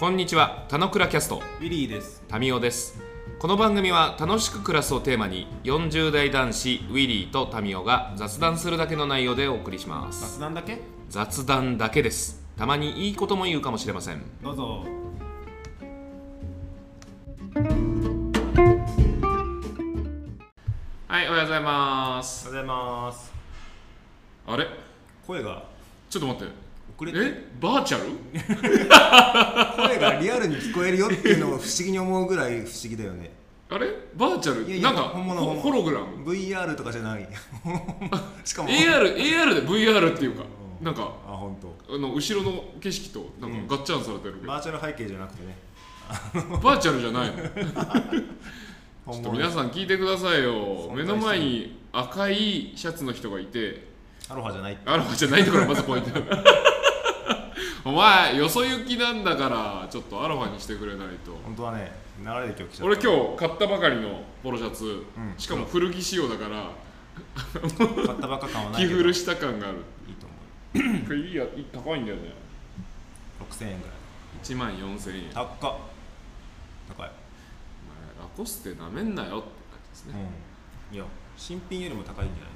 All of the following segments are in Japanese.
こんにちは、たのくらキャスト、ウィリーです。タミオです。この番組は楽しく暮らすをテーマに、40代男子ウィリーとタミオが雑談するだけの内容でお送りします。雑談だけ？雑談だけです。たまにいいことも言うかもしれません。どうぞ。はい、おはようございまおはす。ようございます。あれ？声がちょっと待って。遅れて、え？バーチャル？声がリアルに聞こえるよっていうのを不思議に思うぐらい不思議だよね。あれ？バーチャル？いやいやなんか本物ホ本物。ホログラム？VR とかじゃない。しかも。AR, AR で VR っていうか、なんかあ、本当。あの後ろの景色となんかガッチャンされてる。けど、バーチャル背景じゃなくてね。バーチャルじゃないの？ちょ本っと皆さん聞いてくださいよ。目の前に赤いシャツの人がいて。アロハじゃない。アロハじゃないところがまずポイントお前よそ行きなんだからちょっとアロハにしてくれないと本当はね、流れで今日来ちゃった。俺今日買ったばかりのポロシャツ、んしかも古着仕様だから買ったばっか感はないけど。着古した感があるいいと思う。これいいやいい高いんだよね6000円ぐらい。1万4000円高っ。高い。お前ラコステなめんなよって感じですね、うん。いや、新品よりも高いんじゃない？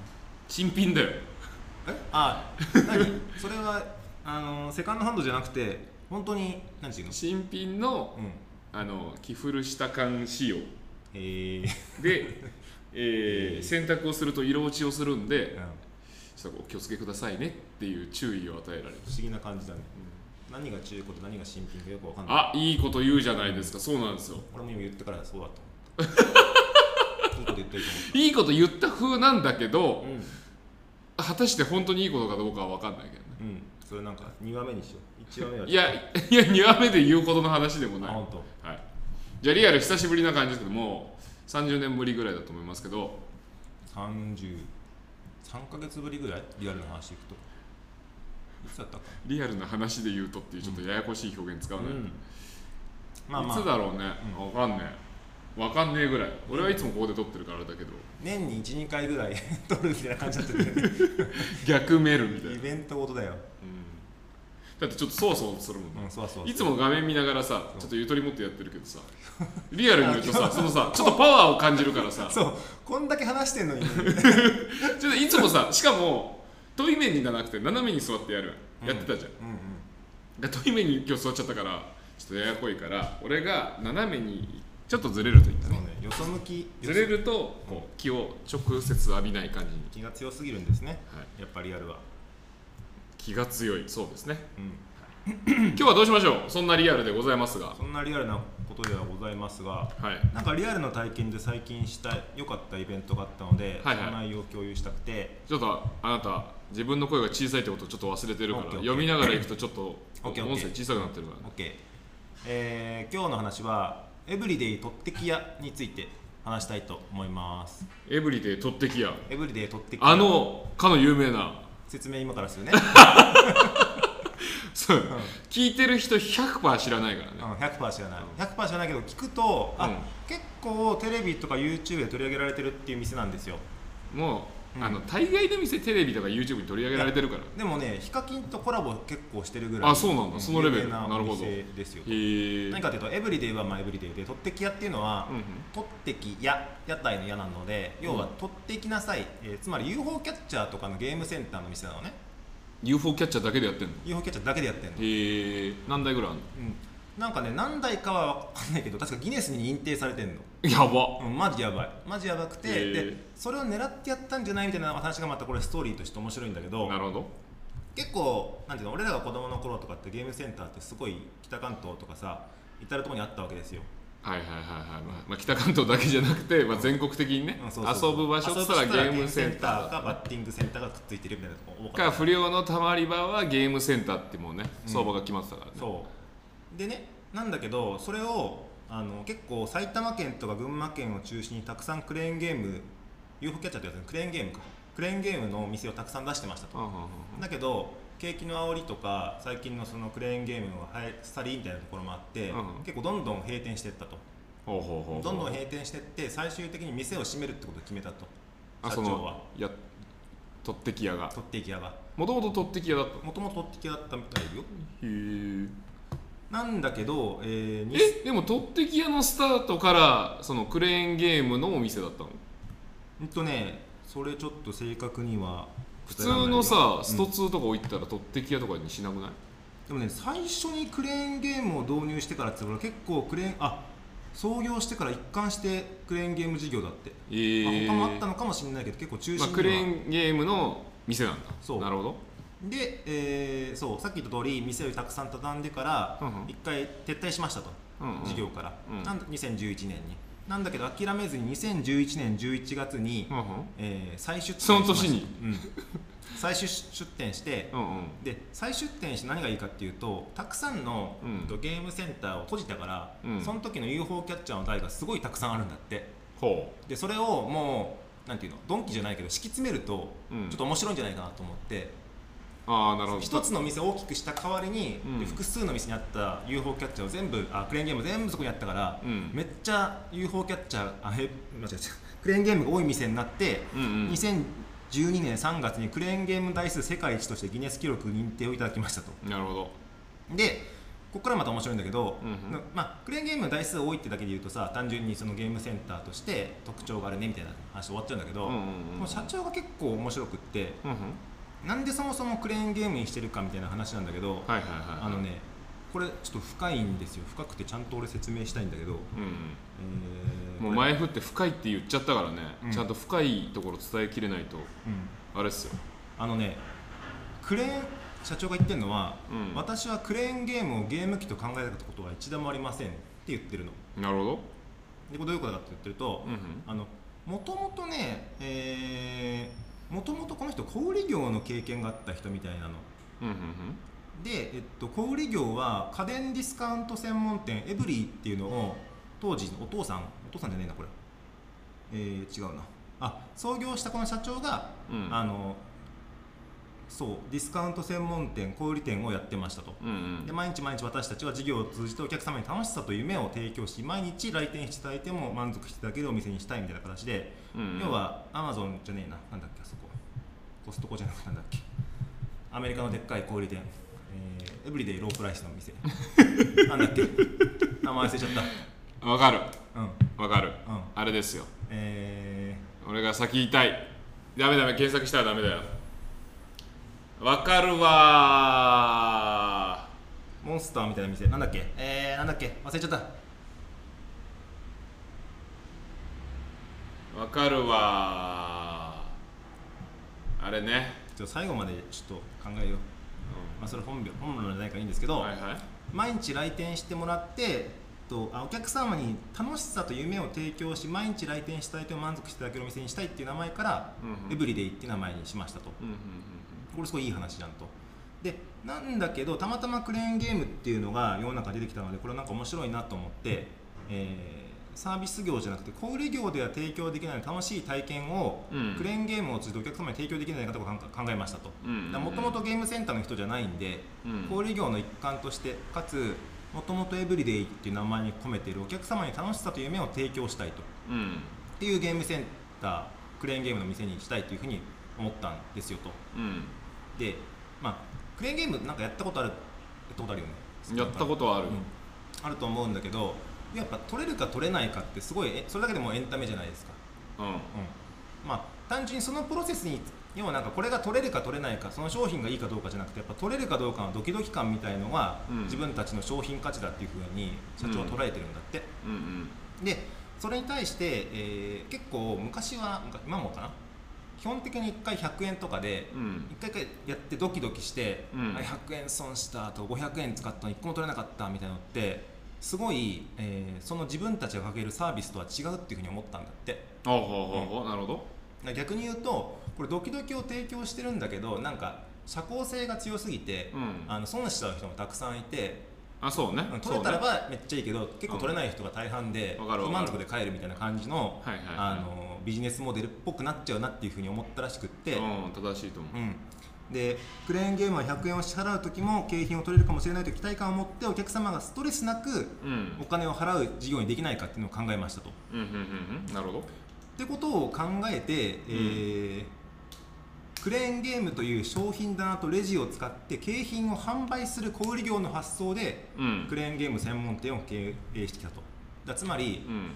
新品だよえ？あ何？それはあのセカンドハンドじゃなくて本当に何ていうの？新品のうん。あの着古した感仕様。へえで、えー洗濯をすると色落ちをするんでうん。ちょっとお気をつけくださいねっていう注意を与えられる。不思議な感じだね、何が中古と何が新品かよくわかんない。あいいこと言うじゃないですか。そうなんですよ。俺も今言ってからそうだ と思った。いいこと言った。風なんだけど思った果たして本当にいいことかどうかは分かんないけどね。うんうんそれなんか2話目にしよう。1話目はいやいや2話目で言うほどの話でもない、あ本当。はい、じゃあリアル久しぶりな感じですけどもう30年ぶりぐらいだと思いますけど。33ヶ月ぶりぐらい？リアルな話いくと。いつだったかリアルな話で言うとっていうちょっとややこしい表現使うね、うん。まあまあ。いつだろうね、うん。わかんねえ。わかんねえぐらい。俺はいつもここで撮ってるからだけど。年に12回ぐらい 撮るみたいな感じになってて 逆メールみたいな、イベントごとだよだってちょっとそわそわするもんね、うんそうそうそういつも画面見ながらさちょっとゆとり持ってやってるけどさリアルに言うとさ そのさちょっとパワーを感じるからさ。そう。こんだけ話してんのに。ちょっといつもさしかも遠い面にじゃなくて斜めに座ってやる、やってたじゃん。うんうん。で遠い面に今日座っちゃったからちょっとややこいから俺が斜めにちょっとずれるといったね。そうね。よそ向き。ずれるとこう気を直接浴びない感じに、気が強すぎるんですね。はい、やっぱりリアルは気が強い。そうですね。うん。今日はどうしましょう？そんなリアルでございますが。そんなリアルなことではございますがはい。なんかリアルの体験で最近した良かったイベントがあったので、はいはい。その内容を共有したくて。ちょっとあなた自分の声が小さいってことをちょっと忘れてるから読みながらいくとちょっと音声小さくなってるから。ね OK、えー今日の話はエブリデイとってき屋について話したいと思います。エブリデイとってきやエブリデイとってき屋。あのかの有名な説明今からするね、そう。聞いてる人100%知らないからね。うん、100%知らない。100%知らないけど聞くとあ、うん。結構テレビとか YouTube で取り上げられてるっていう店なんですよ。もう、うんあの大概の店テレビとか YouTube に取り上げられてるから。でもねヒカキンとコラボ結構してるぐらいあそうなんだ。そのレベル。ななるほど。ですよ。何かというとエブリデイはまあエブリデイでとってき屋っていうのは、うんうん。とってき屋屋台の屋なので要は取ってきなさい、えーつまり UFO キャッチャーとかのゲームセンターの店なのね。UFO キャッチャーだけでやってんの？UFO キャッチャーだけでやってんの、へえ何台ぐらいあんの？うん、なんかね何台かは分かんないけど確かギネスに認定されてんのやば。うん、マジやばい。マジやばくて、へー。でそれを狙ってやったんじゃないみたいな話がまたこれストーリーとして面白いんだけどなるほど。結構なんていうの俺らが子供の頃とかってゲームセンターってすごい北関東とかさ至る所にあったわけですよ。はいはいはいはい、まあまあ、北関東だけじゃなくて、まあ、全国的にね、遊ぶ場所って言ったらゲームセンターか。バッティングセンターがくっついてるみたいなとこ多かかった。不良のたまり場はゲームセンターってもうね相場が決まってたからね、そう。でねなんだけどそれをあの結構埼玉県とか群馬県を中心にたくさんクレーンゲーム UFO キャッチャーってやつねクレーンゲームか。クレーンゲームのお店をたくさん出してましたと。だけど景気の煽りとか最近のそのクレーンゲームの流行さりみたいなところもあって、うん結構どんどん閉店していったと。どんどん閉店していって最終的に店を閉めるってことを決めたと。社長は。のや取ってき屋が。取っていき屋が。もともと取ってき屋だったの？もともと取ってき屋だったみたいよ。へえなんだけど、えーにえでも取ってき屋のスタートからそのクレーンゲームのお店だったの？うんとねそれちょっと正確には普通のさストうん2とか置いてたら取ってき屋とかにしなくない、でもね最初にクレーンゲームを導入してからって結構クレーンあ創業してから一貫してクレーンゲーム事業だって、えー。まあ、他もあったのかもしれないけど結構中まあ、心には、クレーンゲームの店なんだ。そう。なるほどで、えーそうさっき言った通り店をたくさん畳んでからうんうん。一回撤退しましたと、うんうん。事業から、うんなんだ2011年に。なんだけど諦めずに2011年11月に、うんうん。えー再出店しその年に、うん、再出出店して、うんうん。で再出店して何がいいかっていうとたくさんの、うん。とゲームセンターを閉じたから、うん。その時の UFO キャッチャーの台がすごいたくさんあるんだって。ほでそれをもうなんていうのドンキじゃないけど敷き詰めると、うん。ちょっと面白いんじゃないかなと思ってうああなるほど。一つの店を大きくした代わりに、うん。で複数の店にあった UFO キャッチャーを全部あクレーンゲーム全部そこにあったから、うん。めっちゃ UFO キャッチャーあへ間違えた。クレーンゲームが多い店になって、うんうん。2012年3月にクレーンゲーム台数世界一としてギネス記録認定をいただきましたと。なるほど。でここからまた面白いんだけど、うんうん。まあ、クレーンゲームの台数多いってだけで言うとさ単純にそのゲームセンターとして特徴があるねみたいな話で終わっちゃうんだけど、うんうんうん。社長が結構面白くってうんうんなんでそもそもクレーンゲームにしてるかみたいな話なんだけど、はいはいはいあのねこれちょっと深いんですよ。深くてちゃんと俺説明したいんだけど、うんえーうんもう前振って深いって言っちゃったからね、うん。ちゃんと深いところ伝えきれないと。うん。あれっすよ。あのねクレーン社長が言ってるのは、うん。私はクレーンゲームをゲーム機と考えたことは一度もありませんって言ってるの。なるほど。でこれどういうことかって言ってると、もともとねえーもともとこの人小売業の経験があった人みたいなの。うんうんで、えっと、小売業は家電ディスカウント専門店エブリィっていうのを当時お父さんお父さんじゃねえなこれ。えー、違うな。あ創業したこの社長が、うん。あのそうディスカウント専門店小売店をやってましたと。うんうん。で毎日毎日私たちは事業を通じてお客様に楽しさと夢を提供し毎日来店していただいても満足していただけるお店にしたいみたいな形で、うんうん。要はアマゾンじゃねえな。なんだっけあそこ。コストコじゃなくてなんだっけ。アメリカのでっかい小売店、えーエブリデイロープライスの店。なんだっけ。名前忘れちゃった。わかる。うん。わかる、うん。あれですよ。え俺が先言いたい。ダメダメ検索したらダメだよ。わかるわー、モンスターみたいな店。なんだっけ。えー、なんだっけ。忘れちゃったわかるわ。あれね、ちょっと最後までちょっと考えよう、まあ、それ本名本名じゃないからいいんですけど、はいはい。毎日来店してもらってとあお客様に楽しさと夢を提供し毎日来店しただいて満足していただけるお店にしたいっていう名前から、うんうん。エブリデイっていう名前にしましたと。うんうんこれすごいいい話じゃんと。でなんだけどたまたまクレーンゲームっていうのが世の中に出てきたのでこれなんか面白いなと思って、えーサービス業じゃなくて小売業では提供できない楽しい体験を、うん。クレーンゲームを通じてお客様に提供できないかと考えましたと。もともとゲームセンターの人じゃないんで、うん。小売業の一環としてかつもともとエブリデイっていう名前に込めているお客様に楽しさと夢を提供したいと。っていうゲームセンタークレーンゲームの店にしたいというふうに思ったんですよと。うん。でまあクレーンゲームなんかやったことあるやったことあるよね。やったことはある、うん。あると思うんだけどやっぱ取れるか取れないかってすごいえそれだけでもうエンタメじゃないですか。うん。うん。まあ単純にそのプロセスに要はなんかこれが取れるか取れないかその商品がいいかどうかじゃなくてやっぱ取れるかどうかのドキドキ感みたいのが、うん。自分たちの商品価値だっていうふうに社長は捉えてるんだって、うんうん。でそれに対して、えー結構昔は昔今もかな？基本的に1回100円とかで、うん。1回1回やってドキドキして、うん。あ100円損したと500円使ったの1個も取れなかったみたいなのってすごい、えーその自分たちがかけるサービスとは違うっていうふうに思ったんだって。ほうほうほうほうなるほど。逆に言うとこれドキドキを提供してるんだけどなんか社交性が強すぎて、うん。あの損しちゃう人もたくさんいてあそうね。取れたらばめっちゃいいけど、結構取れない人が大半で不満足で帰るみたいな感じの,、はいはいはい。あのビジネスモデルっぽくなっちゃうなっていうふうに思ったらしくって、うん正しいと思う。うんでクレーンゲームは100円を支払う時も景品を取れるかもしれないという期待感を持ってお客様がストレスなくうん。お金を払う事業にできないかっていうのを考えましたと。うんうんうんうん。なるほど。ってことを考えて、えークレーンゲームという商品棚とレジを使って景品を販売する小売業の発想でうん。クレーンゲーム専門店を経営してきたと。だつまりうん。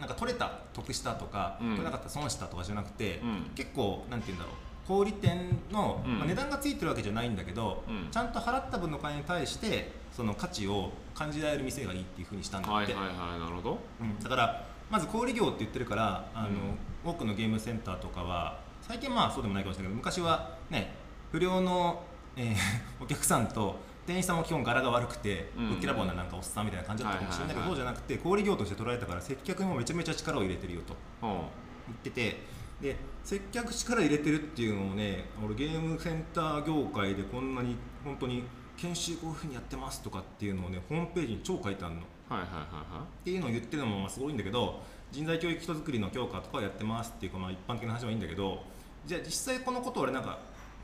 なんか取れた得したとか、うん。取れなかった損したとかじゃなくて、うん。結構なんて言うんだろう小売店の、うん。まあ値段がついてるわけじゃないんだけど、うん。ちゃんと払った分のお金に対してその価値を感じられる店がいいっていうふうにしたんだって、はいはいはいなるほど。うん、だからまず小売業って言ってるからあの、多くのゲームセンターとかは最近まあそうでもないかもしれないけど昔はね不良の、えー お客さんと店員さんも基本柄が悪くて、うん。ぶっきらぼうななんかおっさんみたいな感じだったかもしれないけど、そうじゃなくて小売業として捉えたから接客にもめちゃめちゃ力を入れてるよとう。ん言っててで接客力入れてるっていうのをね俺ゲームセンター業界でこんなに本当に研修こういうふうにやってますとかっていうのをねホームページに超書いてあるの。はいはいはいはっていうのを言ってるのもまあすごいんだけど人材教育人作りの強化とかやってますっていうかまあ一般的な話はいいんだけどじゃあ実際このことを俺なんか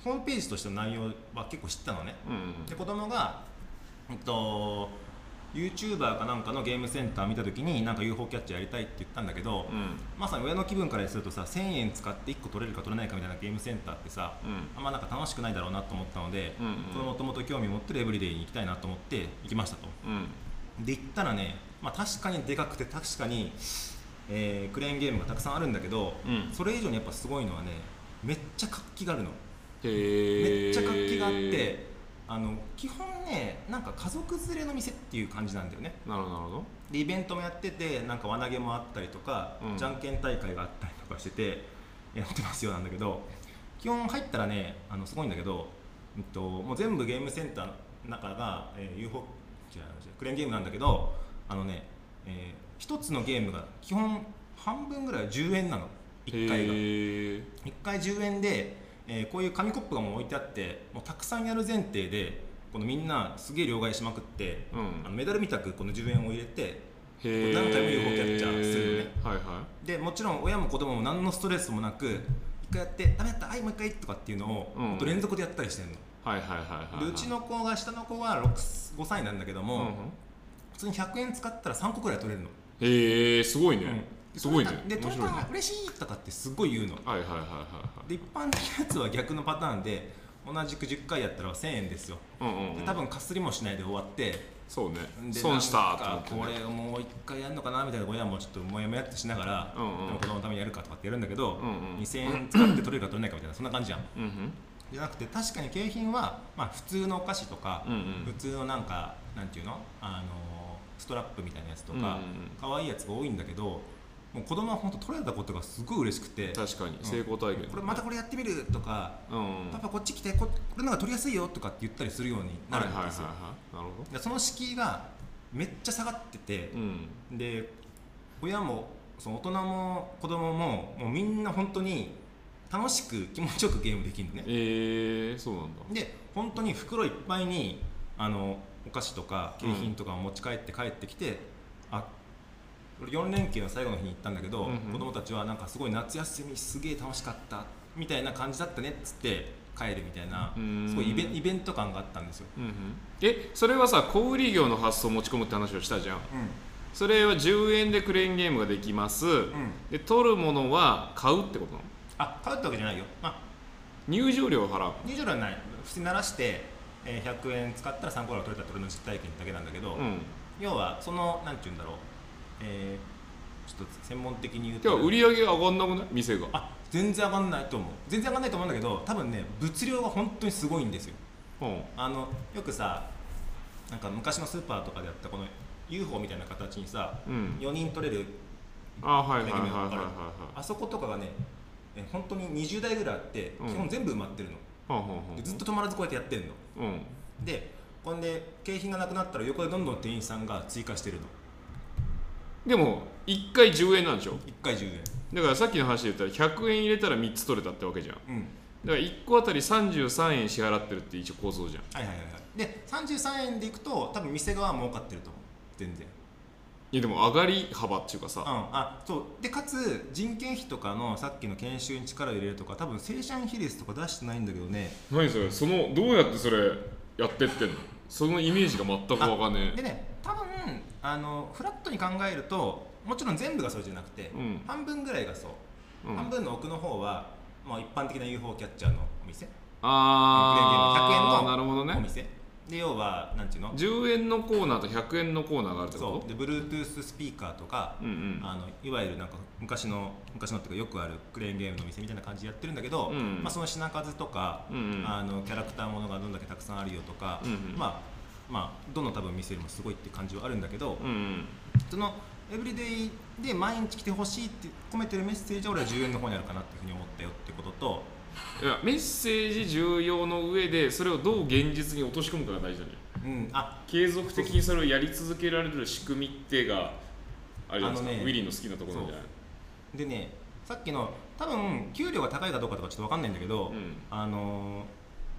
ホームページとしての内容は結構知ったのね。いうん。で子供がえっと YouTuber かなんかのゲームセンター見た時になんか UFO キャッチャーやりたいって言ったんだけど、うん。まさに親の気分からするとさ1000円使って1個取れるか取れないかみたいなゲームセンターってさうん。あんまなんか楽しくないだろうなと思ったのでうんうん。このもともと興味持ってるエブリデイに行きたいなと思って行きましたと。うん。で行ったらね、まあ、確かにでかくて確かに、えークレーンゲームがたくさんあるんだけど、うん。それ以上にやっぱすごいのはねめっちゃ活気があるの。めっちゃ活気があってあの基本ねなんか家族連れの店っていう感じなんだよね。なるほどなるほど。でイベントもやっててなんか輪投げもあったりとか、うん。じゃんけん大会があったりとかしててやってますよなんだけど基本入ったらねあのすごいんだけど、うんと、もう全部ゲームセンターの中が、えー UFO 違う違うクレーンゲームなんだけどあのね、えー、1つのゲームが基本半分ぐらいは10円なの。1回が。へえ1回10円で、えーこういう紙コップがもう置いてあってもうたくさんやる前提でこのみんなすげえ両替しまくって、うん。あのメダルみたくこの10円を入れて何回も UFO キャッチャーするのね。はいはでもちろん親も子供も何のストレスもなく1回やって「ダメだったはいもう1回」とかっていうのを、うん。連続でやったりしてるの、いはいはいはいはいでうちの子が下の子が6 5歳なんだけども、うんうん。普通に100円使ったら3個くらい取れるの、へえすごいね。うんすごいね。で取れ面白いね。た嬉しいとかってすごい言うの。はいはいはいはいで一般的なやつは逆のパターンで同じく10回やったら1000円ですよ。はいうんうんうん。で多分かすりもしないで終わってそうね。で損したとなんかこ思ってねれもう一回やるのかなみたいな親もちょっともやもやってしながら、うんうん。でも子供のためにやるかとかってやるんだけど、うんうん。2000円使って取れるか取れないかみたいなそんな感じじゃん。うんうん。じゃなくて確かに景品は、まあ、普通のお菓子とか、うんうん。普通のなんかなんていうの？あのストラップみたいなやつとか、うんうんうん。可愛いやつが多いんだけどもう子供は本当取れたことがすごい嬉しくて。確かにうん成功体験。これまたこれやってみるとか、うんうん。パパこっち来てここれの方が取りやすいよとかって言ったりするようになるんですよ、はいなるほでその敷居がめっちゃ下がっててど、うん。で親もその大人も子供ももうみんな本当に楽しく気持ちよくゲームできるのね。えー、そうなんだ。で本当に袋いっぱいにあのお菓子とか景品とかを持ち帰って帰ってきて、あ俺4連休の最後の日に行ったんだけど、うんうん。子供たちはなんかすごい夏休みすげえ楽しかったみたいな感じだったねっつって帰るみたいなすごいイベイベント感があったんですよ、うんうん。えそれはさ小売業の発想を持ち込むって話をしたじゃん。うん。それは10円でクレーンゲームができます、ん。で取るものは買うってことなの？あ買うってわけじゃないよ、まあ、入場料を払う？入場料はない。普通に鳴らして、えー100円使ったら3個が取れたって俺の実体験だけなんだけど、うん。要はそのなんて言うんだろう、えーちょっと専門的に言うと。売り上げ上がんなくない？店が。あ全然上がんないと思う。全然上がんないと思うんだけど多分ね物量が本当にすごいんですよ。うん。あのよくさなんか昔のスーパーとかでやったこの UFO みたいな形にさ、うん。4人取れるあはいはいはいはいはい。あそことかがねえ本当に20台ぐらいあって、うん。基本全部埋まってるの。ずっと止まらずこうやってやってるの。うん。でこんで景品がなくなったら横でどんどん店員さんが追加してるのでも1回10円なんでしょ？1回10円。だからさっきの話で言ったら100円入れたら3つ取れたってわけじゃん。だかうんら1個あたり33円支払ってるって一応構造じゃん。はいはいはいはい。で33円でいくと多分店側は儲かってると思う。全然。いやでも上がり幅っていうかうん。さあそう。でかつ人件費とかのさっきの研修に力を入れるとか多分生産比率とか出してないんだけどね。何それ？そのどうやってそれやってってんの？そのイメージが全くわかんねでね多分あのフラットに考えるともちろん全部がそうじゃなくて、うん。半分ぐらいがそう、え、うん、半分の奥の方はまあ、一般的な UFO キャッチャーのお店。ああ100円のなるほどね。お店。で要はなんていうの？10円のコーナーと100円のコーナーがあるってこそう。で Bluetooth スピーカーとか、とうんうん。あのいわゆるなんか昔の昔のっていうかよくあるクレーンゲームの店みたいな感じでやってるんだけど、うん。まあ、その品数とか、うんうん。あのキャラクターものがどんだけたくさんあるよとか、うんうん。まあまあどの多分店よりもすごいって感じはあるんだけど、うんうん。そのエブリデイで毎日来てほしいって込めてるメッセージは俺は10円の方にあるかなっていうふうに思ったよってことといやメッセージ重要の上でそれをどう現実に落とし込むかが大事なんだよ。うんあ継続的にそれをやり続けられる仕組みってがあれじゃないですか、ねウィリーの好きなところなんじゃないでねさっきの多分給料が高いかどうかとかちょっと分かんないんだけど、うん。あの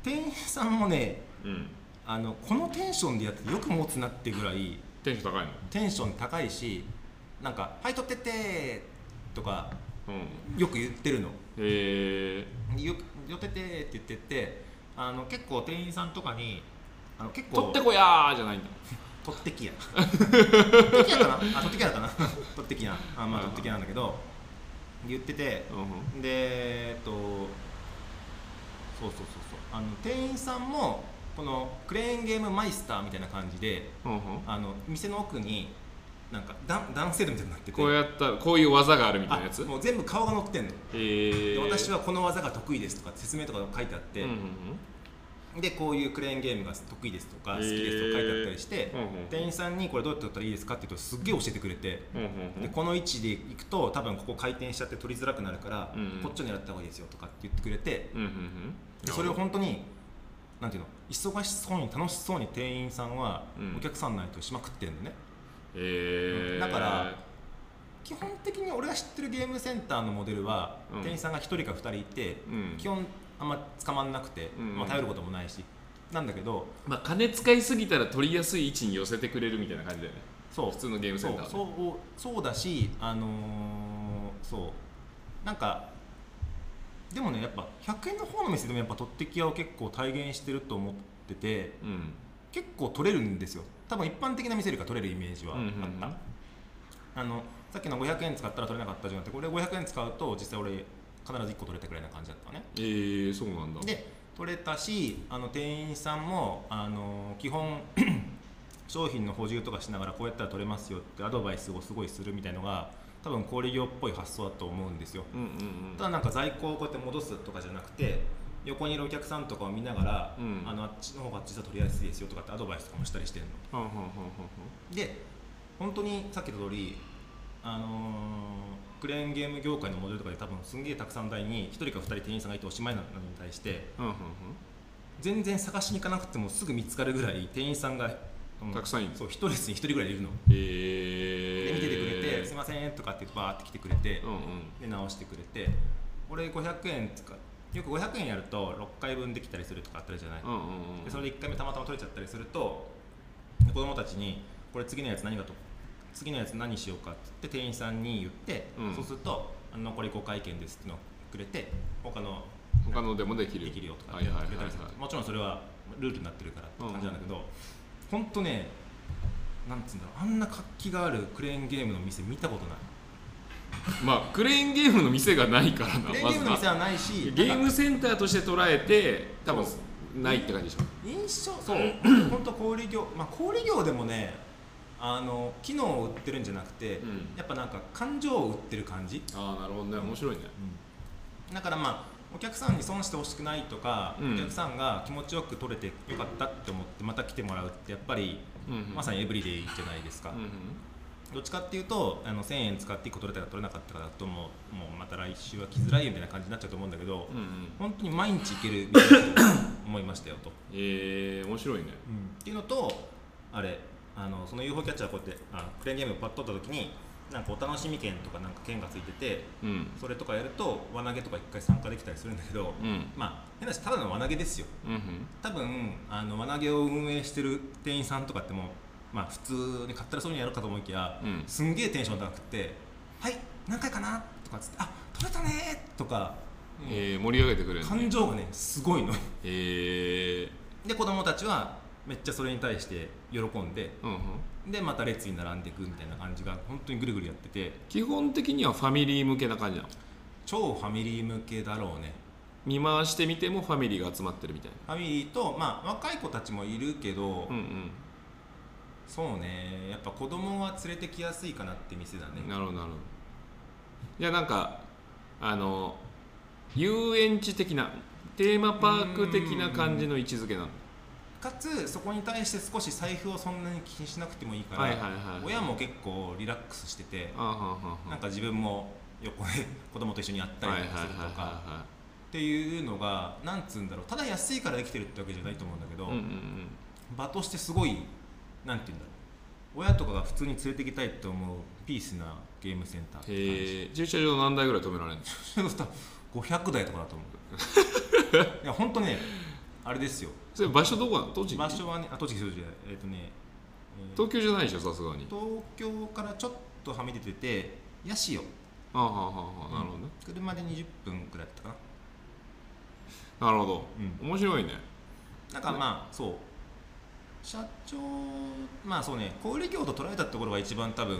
店員さんもねうんあのこのテンションでやってよく持つなってぐらいテンション高いの？テンション高いしなんか「はい取ってって」とかうん。よく言ってるの。へえよく「寄ってって」って言っててあの結構店員さんとかにあの結構取ってこやーじゃないんだ。取ってきや。取ってきやかな？あ取ってきやかな。取ってきや。あまあ取ってきやなんだけど言っててうんでえっとそうそうそうそう。あの店員さんもこのクレーンゲームマイスターみたいな感じでうんう。んあの店の奥になんかダンダンセルみたいになってて。こうやったこういう技があるみたいなやつ？あもう全部顔が載ってんの、へえで私はこの技が得意ですとか説明とか書いてあって、うんうんでこういうクレーンゲームが得意ですとか好きですとか書いてあったりして、うんうん店員さんにこれどうやってやったらいいですかって言うとすっげえ教えてくれて、うんうんうんでこの位置で行くと多分ここ回転しちゃって取りづらくなるから、うんうん。こっちを狙った方がいいですよとかって言ってくれて。うんうんうん。でそれを本当になんていうの？忙しそうに楽しそうに店員さんはうん。お客さんの相手をしまくってるのね、へえだから基本的に俺が知ってるゲームセンターのモデルは、うん。店員さんが1人か2人いて、うん。基本あんま捕まんなくて、うん。まあ、頼ることもないしなんだけどまあ金使いすぎたら取りやすい位置に寄せてくれるみたいな感じだよね。そう。普通のゲームセンターはね。そうそうそうだしあのーそう。なんかでもねやっぱ100円の方の店でもやっぱ取ってき屋を結構体現してると思っててうん。結構取れるんですよ。多分一般的な店よりか取れるイメージはあった、うんうんうん。あのさっきの500円使ったら取れなかったじゃなくてこれ500円使うと実際俺必ず1個取れたくらいな感じだったのね。えー、そうなんだ。で取れたしあの店員さんもあの基本 商品の補充とかしながらこうやったら取れますよってアドバイスをすごいするみたいのが多分小売業っぽい発想だと思うんですよ。うんうんうん。ただなんか在庫をこうやって戻すとかじゃなくて横にいるお客さんとかを見ながら、うん。あのあっちの方が実は取りやすいですよとかってアドバイスとかもしたりしてるの。はんはんはんで本当にさっき言った通りあのークレーンゲーム業界のモデルとかで多分すんげえたくさん台に1人か2人店員さんがいておしまいなのに対してうんうん全然探しに行かなくてもすぐ見つかるぐらい店員さんが、うたくさんいる。そう一列に1人ぐらいいるの、うんへえで見ててくれて「すいません」とかってバーって来てくれて、うんうん。で直してくれて俺500円よく500円やると6回分できたりするとかあったりじゃない、うんうんうんでそれで1回目たまたま取れちゃったりすると子供たちに「これ次のやつ何がと次のやつ何しようか」って言って店員さんに言って、うん。そうすると「あの残り5回券です」ってのをくれて他の他のでもできる。できるよとかはいはいはいくれたりする。はいもちろんそれはルールになってるからって感じなんだけど、ほんとねなんつうんだろう。あんな活気があるクレーンゲームの店見たことない。まあクレーンゲームの店がないからなクレーンゲームの店はないしゲームセンターとして捉えて多分そないって感じでしょ。印象そう。本当小売業まあ小売業でもねあの機能を売ってるんじゃなくて、うん。やっぱなんか感情を売ってる感じ、ああなるほどね。面白いね。だからまあお客さんに損してほしくないとか、うん。お客さんが気持ちよく取れてよかったって思ってまた来てもらうってやっぱり、まさにエブリデイじゃないですか、どっちかっていうとあの1000円使って1個取れたか取れなかったかだともうもうまた来週は来づらいよみたいな感じになっちゃうと思うんだけど、うんうん。本当に毎日行ける店だと思いましたよと。えー、面白いね。っていうのとあれあのその UFO キャッチャーこうやってあクレーンゲームをパッと取った時になんかお楽しみ券とかなんか券がついててうん。それとかやると輪投げとか1回参加できたりするんだけど、うん。まあ変な話ただの輪投げですよ。うんうん。多分あの輪投げを運営してる店員さんとかってもまあ普通に買ったらそういうのやるかと思いきや、うん。すんげえテンション高くて「はい何回かな?」とかっつって「あ取れたね!」とか、えー、盛り上げてくれるね。感情がねすごいの。えで子供たちはめっちゃそれに対して喜んでー、うんうん。でまた列に並んでいくみたいな感じが本当にぐるぐるやってて。基本的にはファミリー向けな感じなの？超ファミリー向けだろうね。見回してみてもファミリーが集まってるみたいファミリーとまあ若い子たちもいるけど、なうんうん。そうね。やっぱ子供は連れてきやすいかなって店だね。なるほどなるほど。いやなんかあの遊園地的なテーマパーク的な感じの位置づけなんだかつそこに対して少し財布をそんなに気にしなくてもいいから、親も結構リラックスしててなんか自分も横で子供と一緒にやったりとかするとかはっていうのがなんつうんだろうただ安いからできてるってわけじゃないと思うんだけど、場としてすごいなんて言うんだろう。親とかが普通に連れてきたいと思うピースなゲームセンターへえ駐車場何台ぐらい止められるの？そうすると500台とかだと思う。いや本当ねあれですよ。それ場所どこなの？栃木？場所はねあ栃木そうじゃないえっ、とね、えー東京じゃないでしょさすがに。東京からちょっとはみ出ててヤシオあはあはあはあなるほどね、車で20分くらいだったかな。るほど、う面白いね。ななんかまあそう。社長まあそうね小売業と捉えたところが一番多分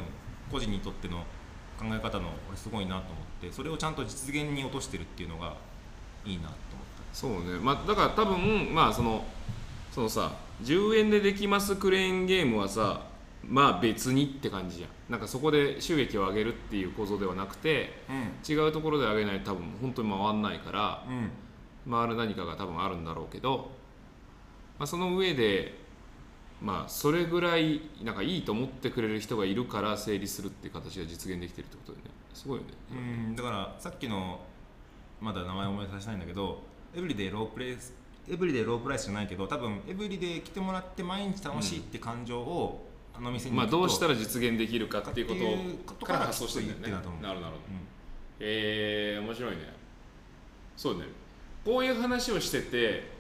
個人にとっての考え方の俺すごいなと思ってそれをちゃんと実現に落としてるっていうのがいいなと思っそうね。まあだから多分まあそのそのさ10円でできますクレーンゲームはさまあ別にって感じじゃん。なんかそこで収益を上げるっていう構造ではなくてた違うところで上げないと多分本当に回んないからうん。うん回る何かが多分あるんだろうけど、まあ、その上でまあそれぐらいなんかいいと思ってくれる人がいるから成立するっていう形が実現できてるってことでね。すごいよね。うん。だからさっきのまだ名前思い出せないんだけどエブリデイロープレイスエブリデイロープライスじゃないけど多分エブリデイ来てもらって毎日楽しいって感情を、あの店にまあどうしたら実現できるかっていうことかからら発想してるんだよねなるほどうん。えー、面白いね。そうね。こういう話をしてて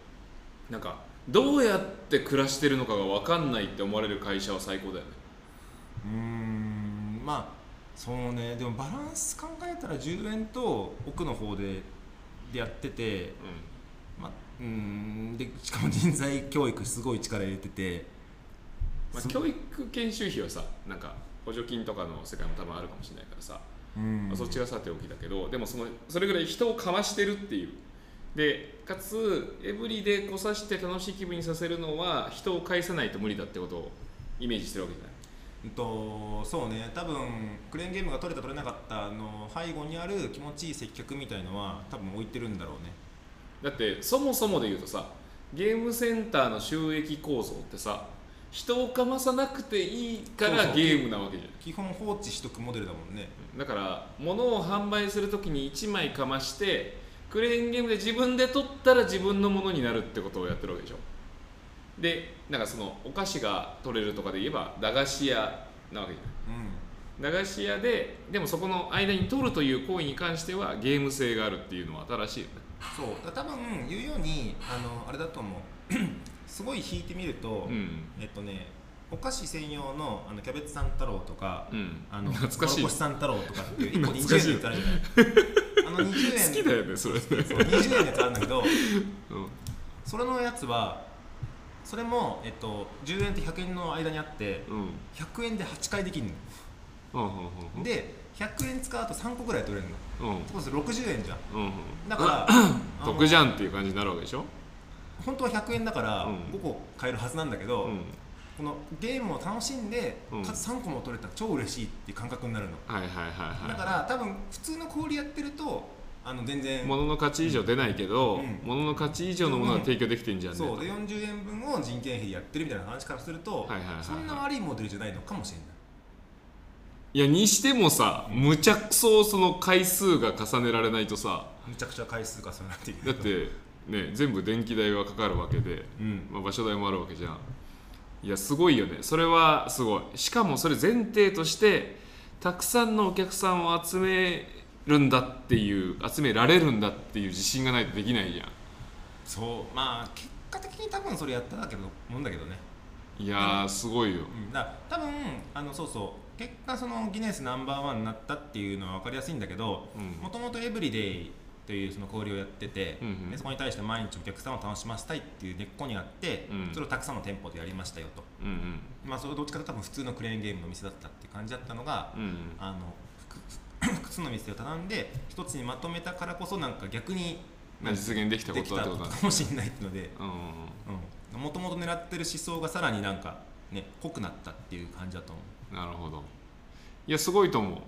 なんかどうやって暮らしてるのかが分かんないって思われる会社は最高だよね。うーんまあそうね。でもバランス考えたら10円と奥の方ででやってて、まあ、うーんでしかも人材教育すごい力入れててまあ、教育研修費はさなんか補助金とかの世界も多分あるかもしれないからさ、うん。まあ、そっちがさておきだけどでもそのそれぐらい人をかわしてるっていう。でかつエブリで来さして楽しい気分にさせるのは人を返さないと無理だってことをイメージしてるわけじゃないうんとそうね。多分クレーンゲームが取れた取れなかったの背後にある気持ちいい接客みたいのは多分置いてるんだろうね。だってそもそもで言うとさゲームセンターの収益構造ってさ人をかまさなくていいからゲームなわけじゃん。基本放置しとくモデルだもんね。だから物を販売するときに1枚かましてクレーンゲームで自分で取ったら自分のものになるってことをやってるわけでしょでなんかそのお菓子が取れるとかで言えば駄菓子屋なわけじうん。ゃん。駄菓子屋ででもそこの間に取るという行為に関してはゲーム性があるっていうのは新しいよね。そう。だ多分言うようにあのあれだと思う。すごい引いてみると、うん。えっとねお菓子専用のあのキャベツ三太郎とか、うん。あの懐かしい。コロコシ三太郎とかっていう1個20懐かしい。円のやつあるじゃないあの20円 好きだよねそれ。ねそう20円のやつあるんだけどうん。それのやつはそれも、えっと、10円と100円の間にあってうん。100円で8回できるうんうんので100円使うと3個ぐらい取れるの。うん。うんそうすると60円じゃん。うんうん。だから あの得じゃんっていう感じになるわけでしょ？本当は100円だからうん。5個買えるはずなんだけど、うん。このゲームを楽しんで、うん。かつ3個も取れたら超嬉しいっていう感覚になるの、はいはいはいはい。だから多分普通の小売りやってるとあの全然。物の価値以上出ないけど、うん。物の価値以上のものが提供できてんじゃんね。とそう。で40円分を人件費でやってるみたいな話からすると、はいはいはいはい。そんな悪いモデルじゃないのかもしれな。いいやにしてもさむちゃくそその回数が重ねられないとさむちゃくちゃ回数重なっていくだってね全部電気代がかかるわけで、うん。まあ、場所代もあるわけじゃん。いやすごいよね。それはすごい。しかもそれ前提としてたくさんのお客さんを集めるんだっていう集められるんだっていう自信がないとできないじゃん。そうまあ結果的に多分それやっただけどもんだけどね。いやーすごいよ。うんだから多分あのそうそう。結果そのギネスナンバーワンになったっていうのは分かりやすいんだけどうん。もともとエブリデイというその交流をやってて、うんうん。でそこに対して毎日お客さんを楽しませたいっていう根っこにあって、うん。それをたくさんの店舗でやりましたよと、うんうん。まあ、それどっちかというと多分普通のクレーンゲームの店だったって感じだったのが、うんうん。あの複複複数の店を頼んで一つにまとめたからこそなんか逆にまあ実現できたこととだってことだかもしれないので。もともと狙ってる思想がさらになんかね濃くなったっていう感じだと思なるほど。いやすごいと思うう、うん。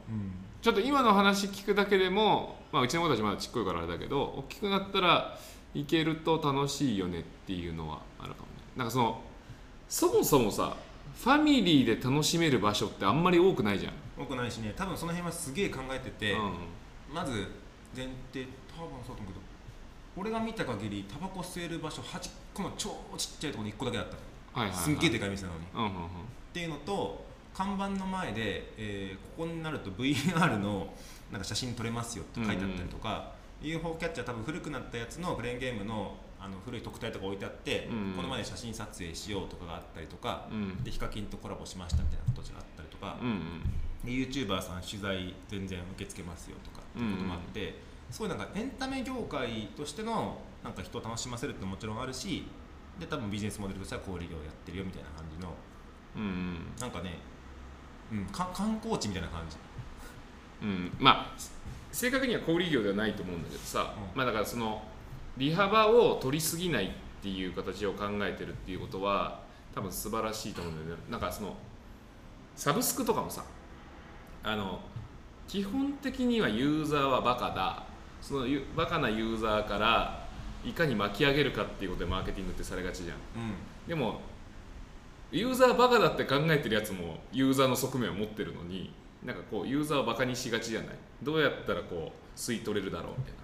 ちょっと今の話聞くだけでも、まあ、うちの子たちまだちっこいからあれだけど大きくなったらいけると楽しいよねっていうのはあるかもね。なんかそのそもそもさファミリーで楽しめる場所ってあんまり多くないじゃん、多くないしね多分その辺はすげえ考えてて、うんまず前提多分そうだけど俺が見た限りタバコ吸える場所端っこの超ちっちゃいところに1個だけだったの。はいはい、はい、すんげえでかい店なのに。うんうんうん。っていうのと看板の前で、えーここになると VR のなんか写真撮れますよって書いてあったりとか、UFO キャッチャー多分古くなったやつのクレーンゲームのあの古い特体とか置いてあって、うんこの前で写真撮影しようとかがあったりとか、うん。でヒカキンとコラボしましたみたいな形があったりとか、うんうん。で YouTuber さん取材全然受け付けますよとかっていうこともあって、そういうなんかエンタメ業界としてのなんか人を楽しませるってのももちろんあるしで多分ビジネスモデルとしては小売業やってるよみたいな感じのうんうん。なんかね、うん、か観光地みたいな感じ。うん、まあ正確には小売業ではないと思うんだけどさ、うん。まあだからその利幅を取りすぎないっていう形を考えてるっていうことは多分素晴らしいと思うんだよね。なんかそのサブスクとかもさあの基本的にはユーザーはバカだ。そのゆバカなユーザーからいかに巻き上げるかっていうことでマーケティングってされがちじゃん。うん。でもユーザーバカだって考えてるやつもユーザーの側面を持ってるのになんかこうユーザーをバカにしがちじゃない。どうやったらこう吸い取れるだろうみたいな。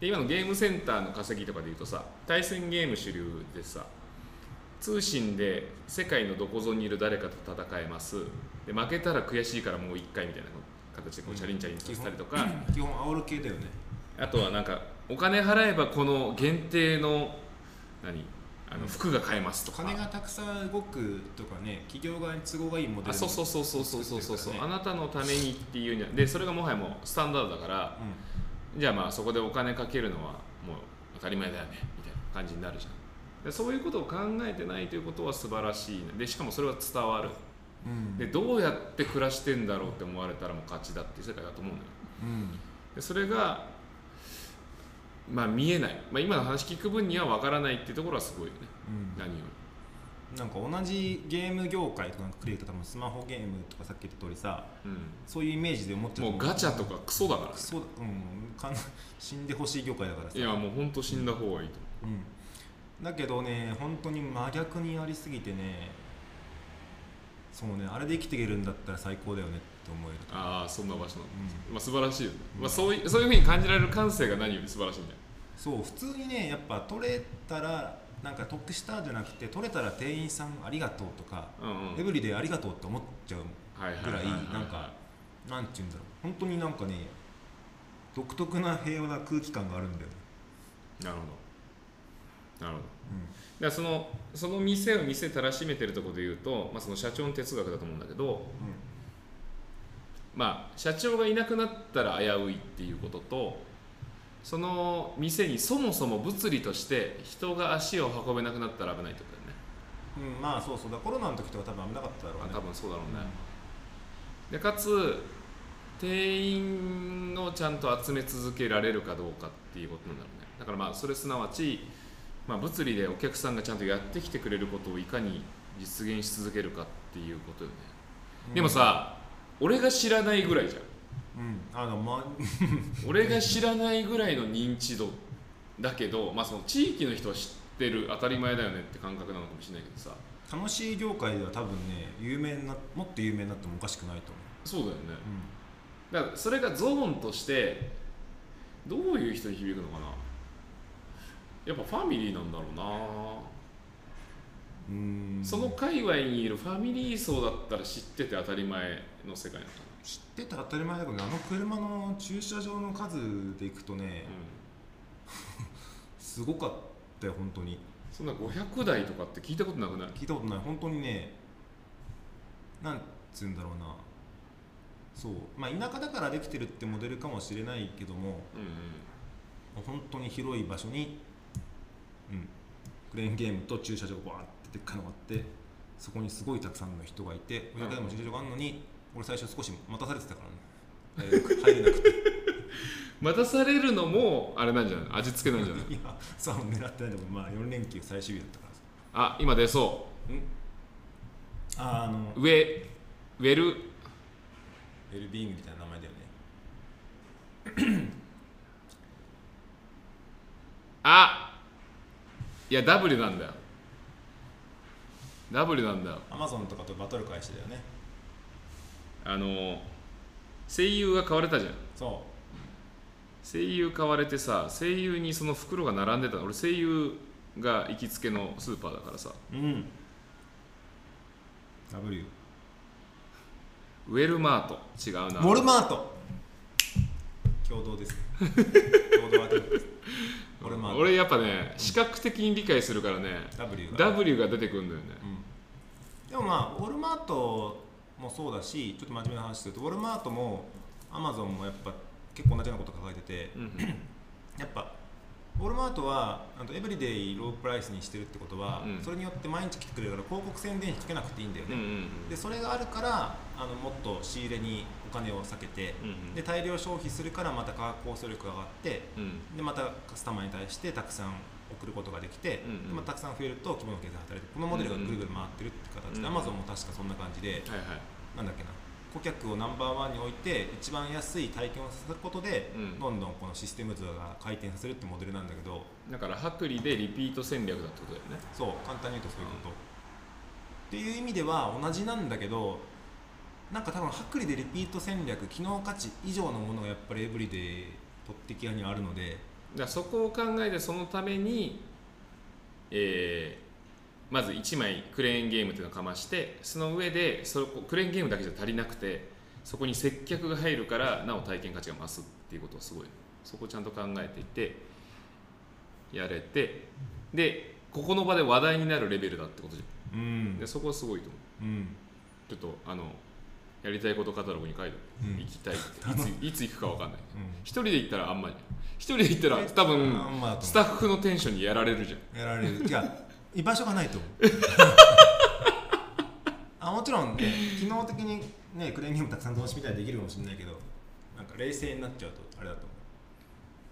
で今のゲームセンターの稼ぎとかで言うとさ対戦ゲーム主流でさ通信で世界のどこぞにいる誰かと戦えます。で負けたら悔しいからもう1回みたいな形でこうチャリンチャリンさせたりとか、うん、基本煽る系だよね。あとはなんかお金払えばこの限定の何？あの服が買えますとか、うん、金がたくさん動くとかね企業側に都合がいいモデル、そうそうそうそうそうそうそう、あなたのためにっていうにはでそれがもはやもうスタンダードだから、うん、じゃあまあそこでお金かけるのはもう当たり前だよねみたいな感じになるじゃん。そういうことを考えてないということは素晴らしいね。でしかもそれは伝わる。うん。うんでどうやって暮らしてんだろうって思われたらもう勝ちだっていう世界だと思うんだよ。うん。でそれがまあ見えない、まあ、今の話聞く分には分からないっていうところはすごいよね。うん。何よなんか同じゲーム業界とかなんかクリエイト多分スマホゲームとかさっき言った通りさり、そういうイメージで思っちうん、ゃうもうガチャとかクソだからね。そううん。かん死んでほしい業界だからさ。いやもうほんと死んだ方がいいとうん、だけどね本当に真逆にありすぎてねそうねあれで生きていけるんだったら最高だよねって思えるああそんな場所なの、うまあ素晴らしいよね、うん。まあ、そういそういうふうに感じられる感性が何より素晴らしいんだよそう普通にねやっぱ取れたらなんか得したじゃなくて取れたら店員さんありがとうとか、うんうん。エブリデイありがとうって思っちゃうぐらい。なんかなんて言うんだろう。本当になんかね独特な平和な空気感があるんだよね、なるほどなるほど。だからそのその店を店たらしめてるところで言うと、まあ、その社長の哲学だと思うんだけど、まあ、社長がいなくなったら危ういっていうこととその店にそもそも物理として人が足を運べなくなったら危ないってことだよね、うんうん、まあそうそう。だコロナの時とか多分危なかっただろうね。まあ、多分そうだろうね、でかつ店員をちゃんと集め続けられるかどうかっていうことなんだろうね。だからまあそれすなわち、まあ、物理でお客さんがちゃんとやってきてくれることをいかに実現し続けるかっていうことよね、うん。でもさ俺が知らないぐらいじゃん。うん。あのま 俺が知らないぐらいの認知度だけど、まあ、その地域の人は知ってる当たり前だよねって感覚なのかもしれないけどさ。楽しい業界では多分ね有名なもっと有名になってもおかしくないとそうだよね。思だからそれがゾーンとしてどういう人に響くのかな？やっぱファミリーなんだろうな、う、うん、うんその界隈にいるファミリー層だったら知ってて当たり前の世界なのか知ってたら当たり前だけどねあの車の駐車場の数でいくとね、な、うん、すごかったよ本当に。そんな500台とかって聞いたことなくない？聞いたことない。本当にねなんつうんだろうな。そう。まあ田舎だからできてるってモデルかもしれないけどもうんうん。本当に広い場所に、うん、クレーンゲームと駐車場がバーってでっかいのがあってそこにすごいたくさんの人がいてうん。親方でも駐車場があるのに俺最初少し待たされてたからね。入れなく入れなくて。待たされるのもあれなんじゃない？味付けなんじゃない？いやそう狙ってないでもまあ4連休最終日だったからさ。あ今出そう。ん。ああのうウェウェル？ウェルビーイングみたいな名前だよね。あいや W なんだよ。W なんだよ。アマゾンとかとバトル開始だよね。あの声優が買われたじゃん。そ声優買われてさ声優にその袋が並んでたの。俺声優が行きつけのスーパーだからさ。ううん。W ウェルマート。違うな。ウォルマート。共同です。共同アテントですウォルマート俺やっぱね視覚的に理解するからね W が。W が出てくるんだよね。うん。でもまあウォルマートもそうだしちょっと真面目な話するとウォルマートもアマゾンもやっぱ結構同じようなこと抱えててうん やっぱウォルマートはあのエブリデイロープライスにしてるってことは、うん。それによって毎日来てくれるから広告宣伝費かけなくていいんだよね、うんうん。でそれがあるからあのもっと仕入れにお金を避けて、うんうん。で大量消費するからまた価格交渉力が上がってうん。でまたカスタマーに対してたくさん送ることができて、うんうん。でまあたくさん増えると規模の経済が働いてこのモデルがぐるぐる回ってるって形で、うんアマゾンも確かそんな感じで、はいはい。なんだっけな顧客をナンバーワンに置いて一番安い体験をさせることで、うん。どんどんこのシステム図が回転させるってモデルなんだけどだから薄利でリピート戦略だってことだよね。そう簡単に言うとそういうこと、っていう意味では同じなんだけどなんか多分薄利でリピート戦略機能価値以上のものがやっぱりエブリデイとってき屋にはあるので。だそこを考えてそのために、えーまず1枚クレーンゲームっていうのをかましてその上でそこクレーンゲームだけじゃ足りなくてそこに接客が入るからなお体験価値が増すっていうことをすごいそこをちゃんと考えていてやれてでここの場で話題になるレベルだってことじうん。ゃん。でそこはすごいと思う。うん。ちょっとあのやりたいことカタログに書いてうん。行きたいって。いつ いつ行くか分かんない。うん。一人で行ったらあんまり。一人で行ったら多分スタッフのテンションにやられるじゃん。やられる。いや居場所がないと思う。あもちろんね機能的にねクレーンゲームたくさん楽しみたいできるかもしれないけどなんか冷静になっちゃうとあれだと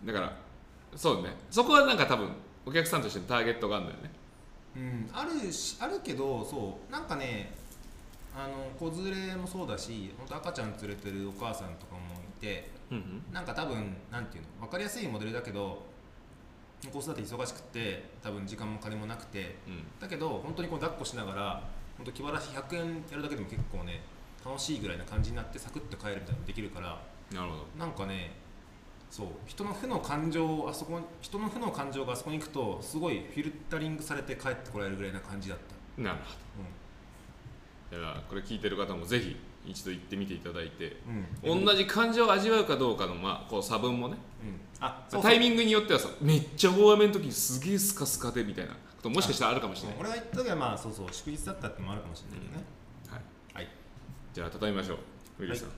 思だからそうね。そこはなんか多分お客さんとしてのターゲットがあるんだよね。ううん。あるしあるけどそうなんかねあの子連れもそうだし本当赤ちゃん連れてるお母さんとかもいてうんなんか多分なんていうの分かりやすいモデルだけど子育て忙しくって多分時間も金もなくてうん。だけど本当にこう抱っこしながら本当気晴らし100円やるだけでも結構ね楽しいぐらいな感じになってサクッと帰るみたいなのもできるからなるほど。なんかねそう人の負の感情をあそこに人の負の感情があそこに行くとすごいフィルタリングされて帰ってこられるぐらいな感じだった、なるほどだからこれ聞いてる方もぜひ一度行ってみていただいてうん。うん、同じ感情を味わうかどうかのまあこう差分もね。うん、あタイミングによってはさめっちゃ大雨の時にすげえスカスカでみたいなこともしかしたらあるかもしれない、俺が言った時はまあそうそう祝日だったってのもあるかもしれないけどね、はい、はい。じゃあ畳みましょう。ウィリーさん、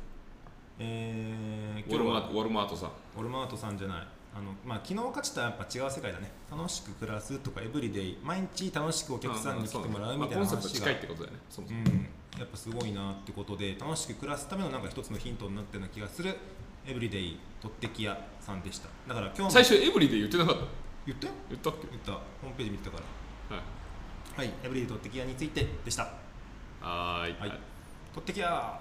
えー、ウォルマはートウォルマートさん。ウォルマートさんじゃないあの、まあ、機能価値とはやっぱ違う世界だね。楽しく暮らすとかエブリデイ毎日楽しくお客さんに来てもらうみたいな話が、近いってことだよね。そもそも、うん、やっぱすごいなってことで楽しく暮らすためのなんか一つのヒントになってるような気がするエブリデイとってき屋さんでした。だから今日も最初エブリで言ってなかった？言ったよ言ったっけ？言った。ホームページ見てたから。はい。はい。エブリデイとってき屋についてでした。はーい。はい。とってき屋